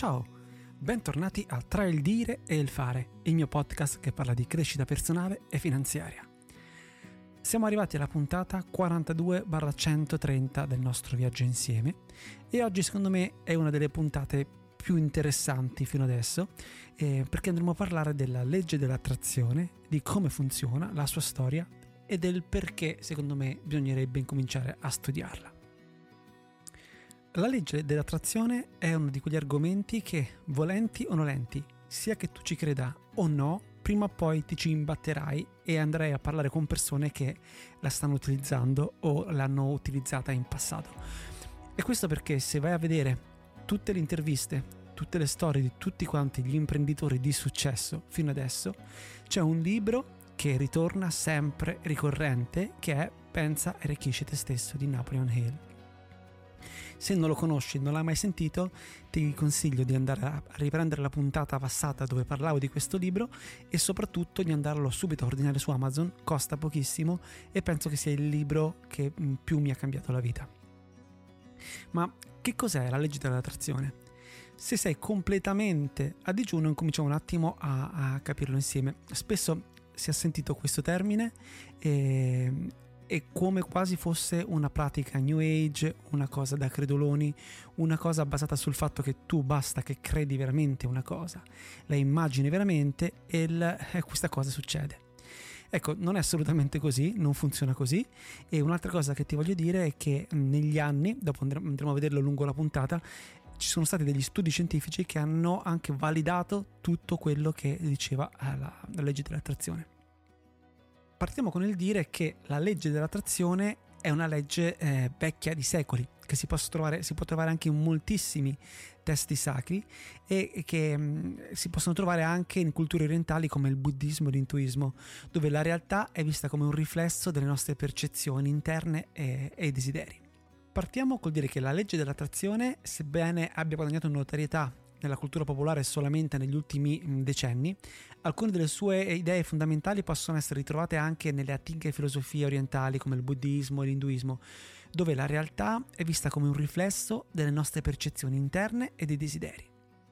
Ciao, bentornati a Tra il dire e il fare, il mio podcast che parla di crescita personale e finanziaria. Siamo arrivati alla puntata 42-130 del nostro viaggio insieme e oggi secondo me è una delle puntate più interessanti fino adesso eh, perché andremo a parlare della legge dell'attrazione, di come funziona, la sua storia e del perché secondo me bisognerebbe incominciare a studiarla. La legge dell'attrazione è uno di quegli argomenti che, volenti o nolenti, sia che tu ci creda o no, prima o poi ti ci imbatterai e andrai a parlare con persone che la stanno utilizzando o l'hanno utilizzata in passato. E questo perché se vai a vedere tutte le interviste, tutte le storie di tutti quanti gli imprenditori di successo fino adesso, c'è un libro che ritorna sempre ricorrente che è Pensa e arricchisci te stesso di Napoleon Hill. Se non lo conosci, non l'hai mai sentito, ti consiglio di andare a riprendere la puntata passata dove parlavo di questo libro e soprattutto di andarlo subito a ordinare su Amazon, costa pochissimo e penso che sia il libro che mm, più mi ha cambiato la vita. Ma che cos'è la legge dell'attrazione? Se sei completamente a digiuno, incominciamo un attimo a, a capirlo insieme. Spesso si è sentito questo termine e è come quasi fosse una pratica new age, una cosa da credoloni, una cosa basata sul fatto che tu basta che credi veramente una cosa, la immagini veramente e, il, e questa cosa succede. Ecco, non è assolutamente così, non funziona così. E un'altra cosa che ti voglio dire è che negli anni, dopo andremo a vederlo lungo la puntata, ci sono stati degli studi scientifici che hanno anche validato tutto quello che diceva la, la legge dell'attrazione partiamo con il dire che la legge dell'attrazione è una legge eh, vecchia di secoli, che si, trovare, si, può trovare anche in moltissimi testi sacri e che mh, mm, si possono trovare anche in culture orientali come il buddismo e l'intuismo, dove la realtà è vista come un riflesso delle nostre percezioni interne e, e desideri. Partiamo col dire che la legge dell'attrazione, sebbene abbia guadagnato notorietà nella cultura popolare solamente negli ultimi mm, decenni, alcune delle sue idee fondamentali possono essere ritrovate anche nelle antiche filosofie orientali come il buddismo e l'induismo, dove la realtà è vista come un riflesso delle nostre percezioni interne e dei desideri.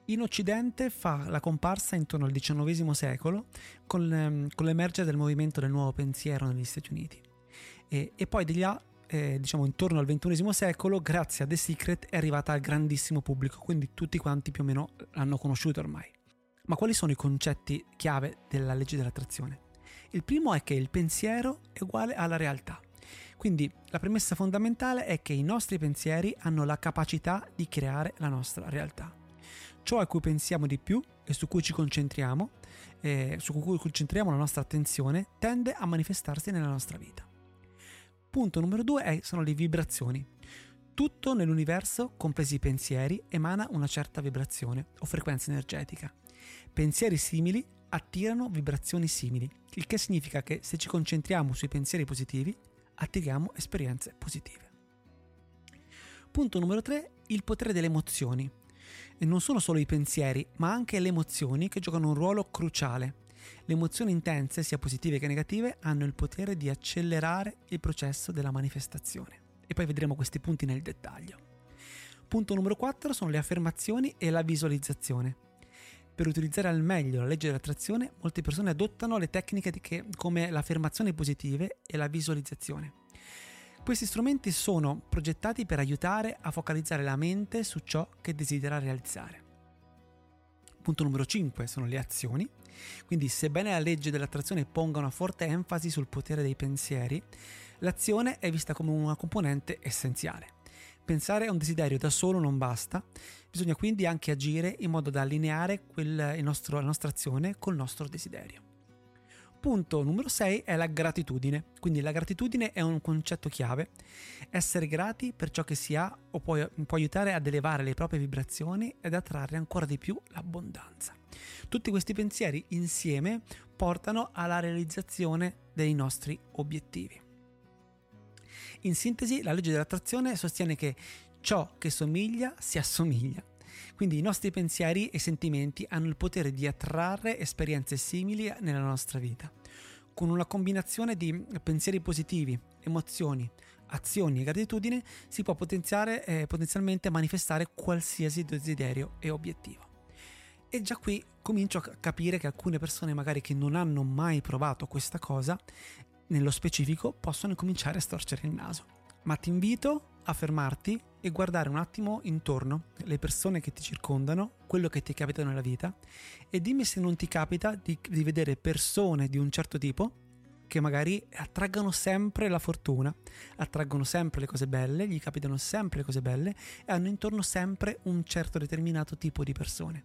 In Occidente fa la comparsa intorno al XIX secolo ehm, con l'emergere del movimento del nuovo pensiero negli Stati Uniti. E, e poi degli, eh, diciamo intorno al XXI secolo, grazie a The Secret, è arrivata al grandissimo pubblico, quindi tutti quanti più o meno l'hanno conosciuta ormai. Ma quali sono i concetti chiave della legge dell'attrazione? Il primo è che il pensiero è uguale alla realtà. Quindi la premessa fondamentale è che i nostri pensieri hanno la capacità di creare la nostra realtà. Ciò a cui pensiamo di più e su cui ci concentriamo, eh, su cui concentriamo la nostra attenzione, tende a manifestarsi nella nostra vita. Punto numero due sono le vibrazioni. Tutto nell'universo, compresi i pensieri, emana una certa vibrazione o frequenza energetica. Pensieri simili attirano vibrazioni simili, il che significa che se ci concentriamo sui pensieri positivi, attiriamo esperienze positive. Punto numero 3, il potere delle emozioni. E non sono solo i pensieri, ma anche le emozioni che giocano un ruolo cruciale le emozioni intense, sia positive che negative, hanno il potere di accelerare il processo della manifestazione. E poi vedremo questi punti nel dettaglio. Punto numero 4 sono le affermazioni e la visualizzazione. Per utilizzare al meglio la legge dell'attrazione, molte persone adottano le tecniche che, come le affermazioni positive e la visualizzazione. Questi strumenti sono progettati per aiutare a focalizzare la mente su ciò che desidera realizzare. Punto numero 5 sono le azioni. Quindi, sebbene la legge dell'attrazione ponga una forte enfasi sul potere dei pensieri, l'azione è vista come una componente essenziale. Pensare a un desiderio da solo non basta, bisogna quindi anche agire in modo da allineare quel, nostro, la nostra azione col nostro desiderio. Punto numero 6 è la gratitudine. Quindi la gratitudine è un concetto chiave. Essere grati per ciò che si ha o può, può aiutare ad elevare le proprie vibrazioni ed attrarre ancora di più l'abbondanza. Tutti questi pensieri insieme portano alla realizzazione dei nostri obiettivi. In sintesi, la legge dell'attrazione sostiene che ciò che somiglia si assomiglia quindi i nostri pensieri e sentimenti hanno il potere di attrarre esperienze simili nella nostra vita. Con una combinazione di pensieri positivi, emozioni, azioni e gratitudine si può potenziare, eh, potenzialmente manifestare qualsiasi desiderio e obiettivo. E già qui comincio a capire che alcune persone magari che non hanno mai provato questa cosa, nello specifico, possono cominciare a storcere il naso. Ma ti invito a fermarti e guardare un attimo intorno, le persone che ti circondano, quello che ti capita nella vita e dimmi se non ti capita di, di vedere persone di un certo tipo che magari attraggono sempre la fortuna, attraggono sempre le cose belle, gli capitano sempre le cose belle e hanno intorno sempre un certo determinato tipo di persone.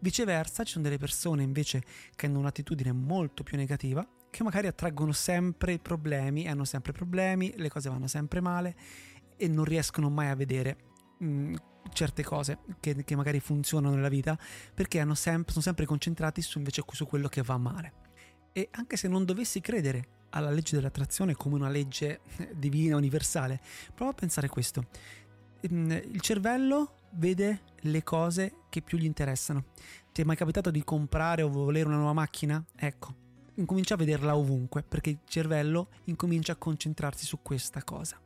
Viceversa, ci sono delle persone invece che hanno un'attitudine molto più negativa, che magari attraggono sempre problemi, hanno sempre problemi, le cose vanno sempre male e non riescono mai a vedere mh, mm, certe cose che, che, magari funzionano nella vita perché sempre, sono sempre concentrati su, invece su quello che va male. E anche se non dovessi credere alla legge dell'attrazione come una legge divina, universale, prova a pensare questo. Mm, il cervello vede le cose che più gli interessano. Ti è mai capitato di comprare o volere una nuova macchina? Ecco, incomincia a vederla ovunque perché il cervello incomincia a concentrarsi su questa cosa.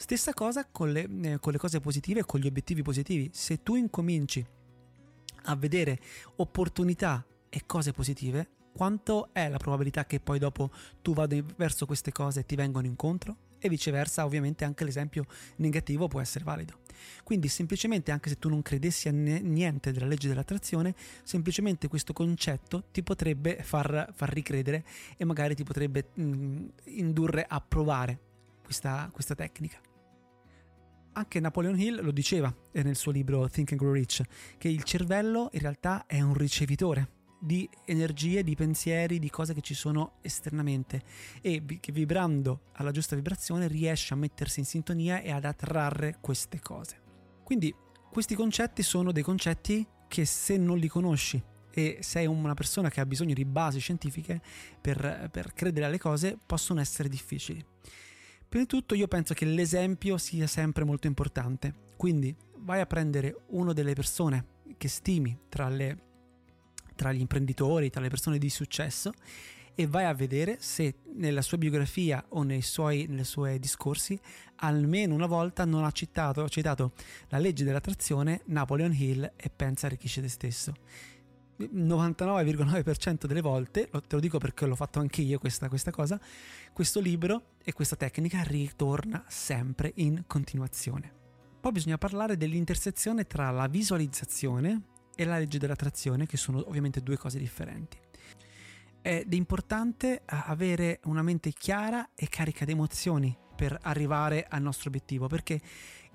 Stessa cosa con le, eh, con le cose positive e con gli obiettivi positivi. Se tu incominci a vedere opportunità e cose positive, quanto è la probabilità che poi dopo tu vada verso queste cose e ti vengano incontro? E viceversa, ovviamente anche l'esempio negativo può essere valido. Quindi semplicemente, anche se tu non credessi a niente della legge dell'attrazione, semplicemente questo concetto ti potrebbe far, far ricredere e magari ti potrebbe mh, indurre a provare questa, questa tecnica. Anche Napoleon Hill lo diceva nel suo libro Think and Grow Rich, che il cervello in realtà è un ricevitore di energie, di pensieri, di cose che ci sono esternamente e che vibrando alla giusta vibrazione riesce a mettersi in sintonia e ad attrarre queste cose. Quindi questi concetti sono dei concetti che se non li conosci e sei una persona che ha bisogno di basi scientifiche per, per credere alle cose possono essere difficili. Prima di tutto io penso che l'esempio sia sempre molto importante, quindi vai a prendere una delle persone che stimi tra, le, tra gli imprenditori, tra le persone di successo e vai a vedere se nella sua biografia o nei suoi, nei suoi discorsi almeno una volta non ha citato, ha citato la legge dell'attrazione, Napoleon Hill e pensa arricchisce te stesso. 99,9% delle volte, te lo dico perché l'ho fatto anche io questa, questa cosa, questo libro e questa tecnica ritorna sempre in continuazione. Poi bisogna parlare dell'intersezione tra la visualizzazione e la legge dell'attrazione, che sono ovviamente due cose differenti. Ed è importante avere una mente chiara e carica di emozioni per arrivare al nostro obiettivo, perché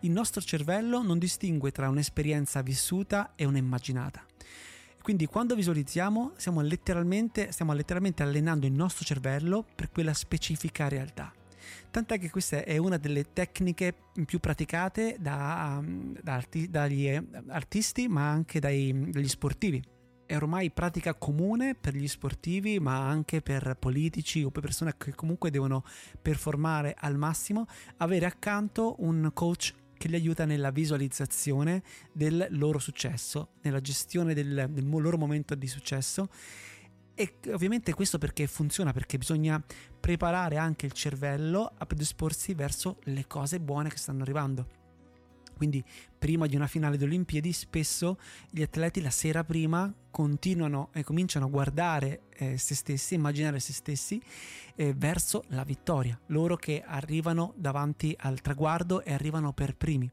il nostro cervello non distingue tra un'esperienza vissuta e un'immaginata. Quindi quando visualizziamo stiamo letteralmente, stiamo letteralmente allenando il nostro cervello per quella specifica realtà. Tant'è che questa è una delle tecniche più praticate da, da arti, dagli eh, artisti ma anche dai, dagli sportivi è ormai pratica comune per gli sportivi, ma anche per politici o per persone che comunque devono performare al massimo, avere accanto un coach che li aiuta nella visualizzazione del loro successo, nella gestione del, del loro momento di successo. E ovviamente questo perché funziona? Perché bisogna preparare anche il cervello a predisporsi verso le cose buone che stanno arrivando. Quindi prima di una finale delle Olimpiadi spesso gli atleti la sera prima continuano e cominciano a guardare eh, se stessi, immaginare se stessi eh, verso la vittoria, loro che arrivano davanti al traguardo e arrivano per primi,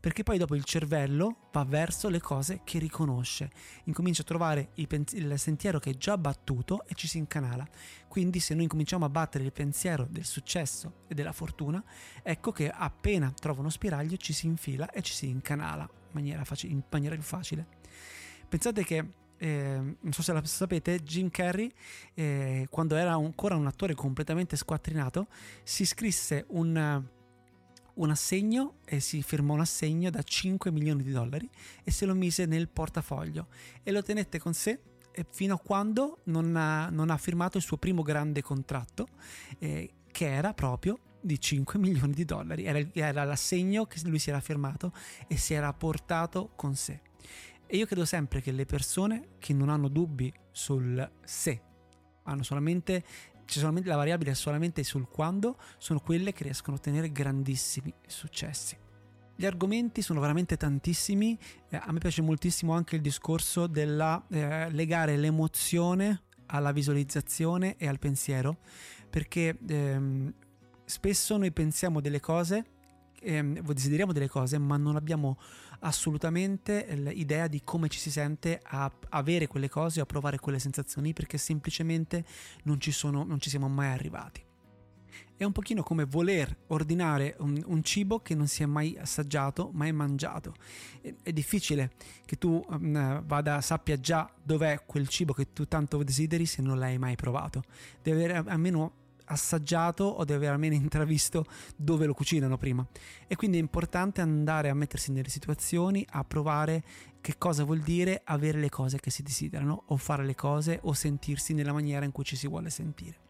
perché poi dopo il cervello va verso le cose che riconosce, incomincia a trovare il, pen- il sentiero che è già battuto e ci si incanala. Quindi se noi cominciamo a battere il pensiero del successo e della fortuna, ecco che appena trova uno spiraglio ci si infila e ci si incanala in maniera, faci- in maniera più facile. Pensate che eh, non so se la sapete, Jim Carrey, eh, quando era ancora un attore completamente squattrinato, si scrisse un, un assegno e si firmò un assegno da 5 milioni di dollari e se lo mise nel portafoglio e lo tenette con sé fino a quando non ha, non ha firmato il suo primo grande contratto, eh, che era proprio di 5 milioni di dollari. Era, era l'assegno che lui si era firmato e si era portato con sé. E io credo sempre che le persone che non hanno dubbi sul sé, hanno solamente solamente, la variabile è solamente sul quando, sono quelle che riescono a ottenere grandissimi successi. Gli argomenti sono veramente tantissimi, eh, a me piace moltissimo anche il discorso della eh, legare l'emozione alla visualizzazione e al pensiero, perché ehm, spesso noi pensiamo delle cose, ehm, desideriamo delle cose, ma non abbiamo assolutamente l'idea di come ci si sente a avere quelle cose o a provare quelle sensazioni, perché semplicemente non ci, sono, non ci siamo mai arrivati è un pochino come voler ordinare un, un, cibo che non si è mai assaggiato, mai mangiato. È, è difficile che tu um, vada, sappia già dov'è quel cibo che tu tanto desideri se non l'hai mai provato. Devi avere almeno assaggiato o deve aver almeno intravisto dove lo cucinano prima. E quindi è importante andare a mettersi nelle situazioni, a provare che cosa vuol dire avere le cose che si desiderano o fare le cose o sentirsi nella maniera in cui ci si vuole sentire.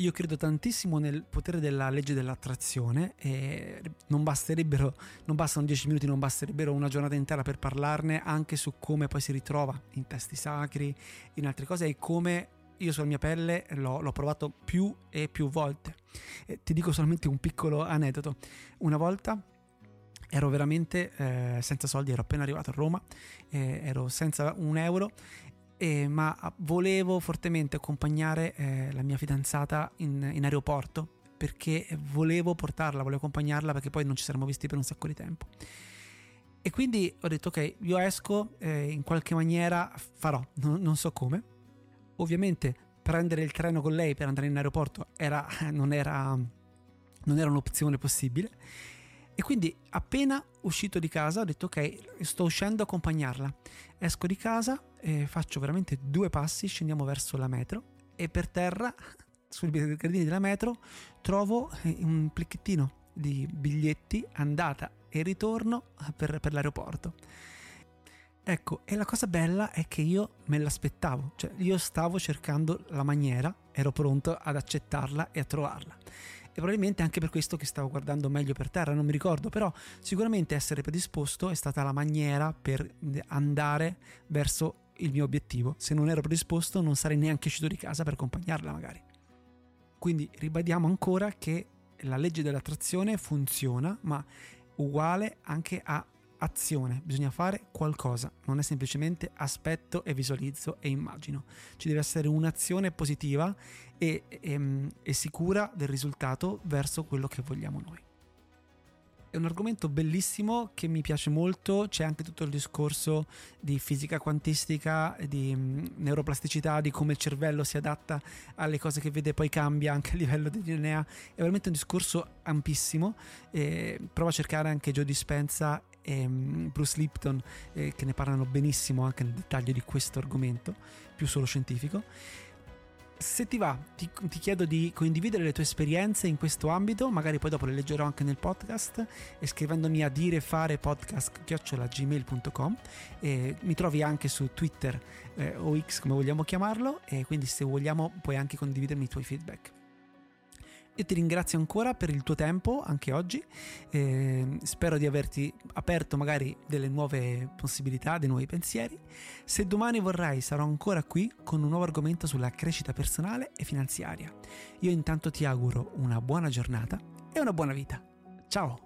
Io credo tantissimo nel potere della legge dell'attrazione e non basterebbero, non bastano 10 minuti, non basterebbero una giornata intera per parlarne anche su come poi si ritrova in testi sacri, in altre cose e come io sulla mia pelle l'ho, l'ho provato più e più volte. E ti dico solamente un piccolo aneddoto. Una volta ero veramente eh, senza soldi, ero appena arrivato a Roma, eh, ero senza un euro eh, ma volevo fortemente accompagnare eh, la mia fidanzata in, in, aeroporto perché volevo portarla, volevo accompagnarla perché poi non ci saremmo visti per un sacco di tempo. E quindi ho detto ok, io esco, eh, in qualche maniera farò, non, non, so come. Ovviamente prendere il treno con lei per andare in aeroporto era, non, era, non era un'opzione possibile e quindi appena uscito di casa ho detto ok, sto uscendo a accompagnarla. Esco di casa, e faccio veramente due passi, scendiamo verso la metro e per terra, sui gradini della metro, trovo eh, un plicchettino di biglietti andata e ritorno per, per l'aeroporto. Ecco, e la cosa bella è che io me l'aspettavo, cioè io stavo cercando la maniera, ero pronto ad accettarla e a trovarla e probabilmente anche per questo che stavo guardando meglio per terra, non mi ricordo, però sicuramente essere predisposto è stata la maniera per andare verso il mio obiettivo. Se non ero predisposto non sarei neanche uscito di casa per accompagnarla magari. Quindi ribadiamo ancora che la legge dell'attrazione funziona, ma uguale anche a azione, bisogna fare qualcosa, non è semplicemente aspetto e visualizzo e immagino. Ci deve essere un'azione positiva e, e, e sicura del risultato verso quello che vogliamo noi. È un argomento bellissimo che mi piace molto, c'è anche tutto il discorso di fisica quantistica, di mm, neuroplasticità, di come il cervello si adatta alle cose che vede e poi cambia anche a livello di DNA. È veramente un discorso ampissimo. Eh, prova a cercare anche Joe Dispenza e um, Bruce Lipton eh, che ne parlano benissimo anche nel dettaglio di questo argomento, più solo scientifico. Se ti va, ti, ti, chiedo di condividere le tue esperienze in questo ambito, magari poi dopo le leggerò anche nel podcast, e scrivendomi a dire fare podcast.gmail.com mi trovi anche su Twitter eh, o X come vogliamo chiamarlo e quindi se vogliamo puoi anche condividermi i tuoi feedback. Io ti ringrazio ancora per il tuo tempo anche oggi, eh, spero di averti aperto magari delle nuove possibilità, dei nuovi pensieri. Se domani vorrai sarò ancora qui con un nuovo argomento sulla crescita personale e finanziaria. Io intanto ti auguro una buona giornata e una buona vita. Ciao!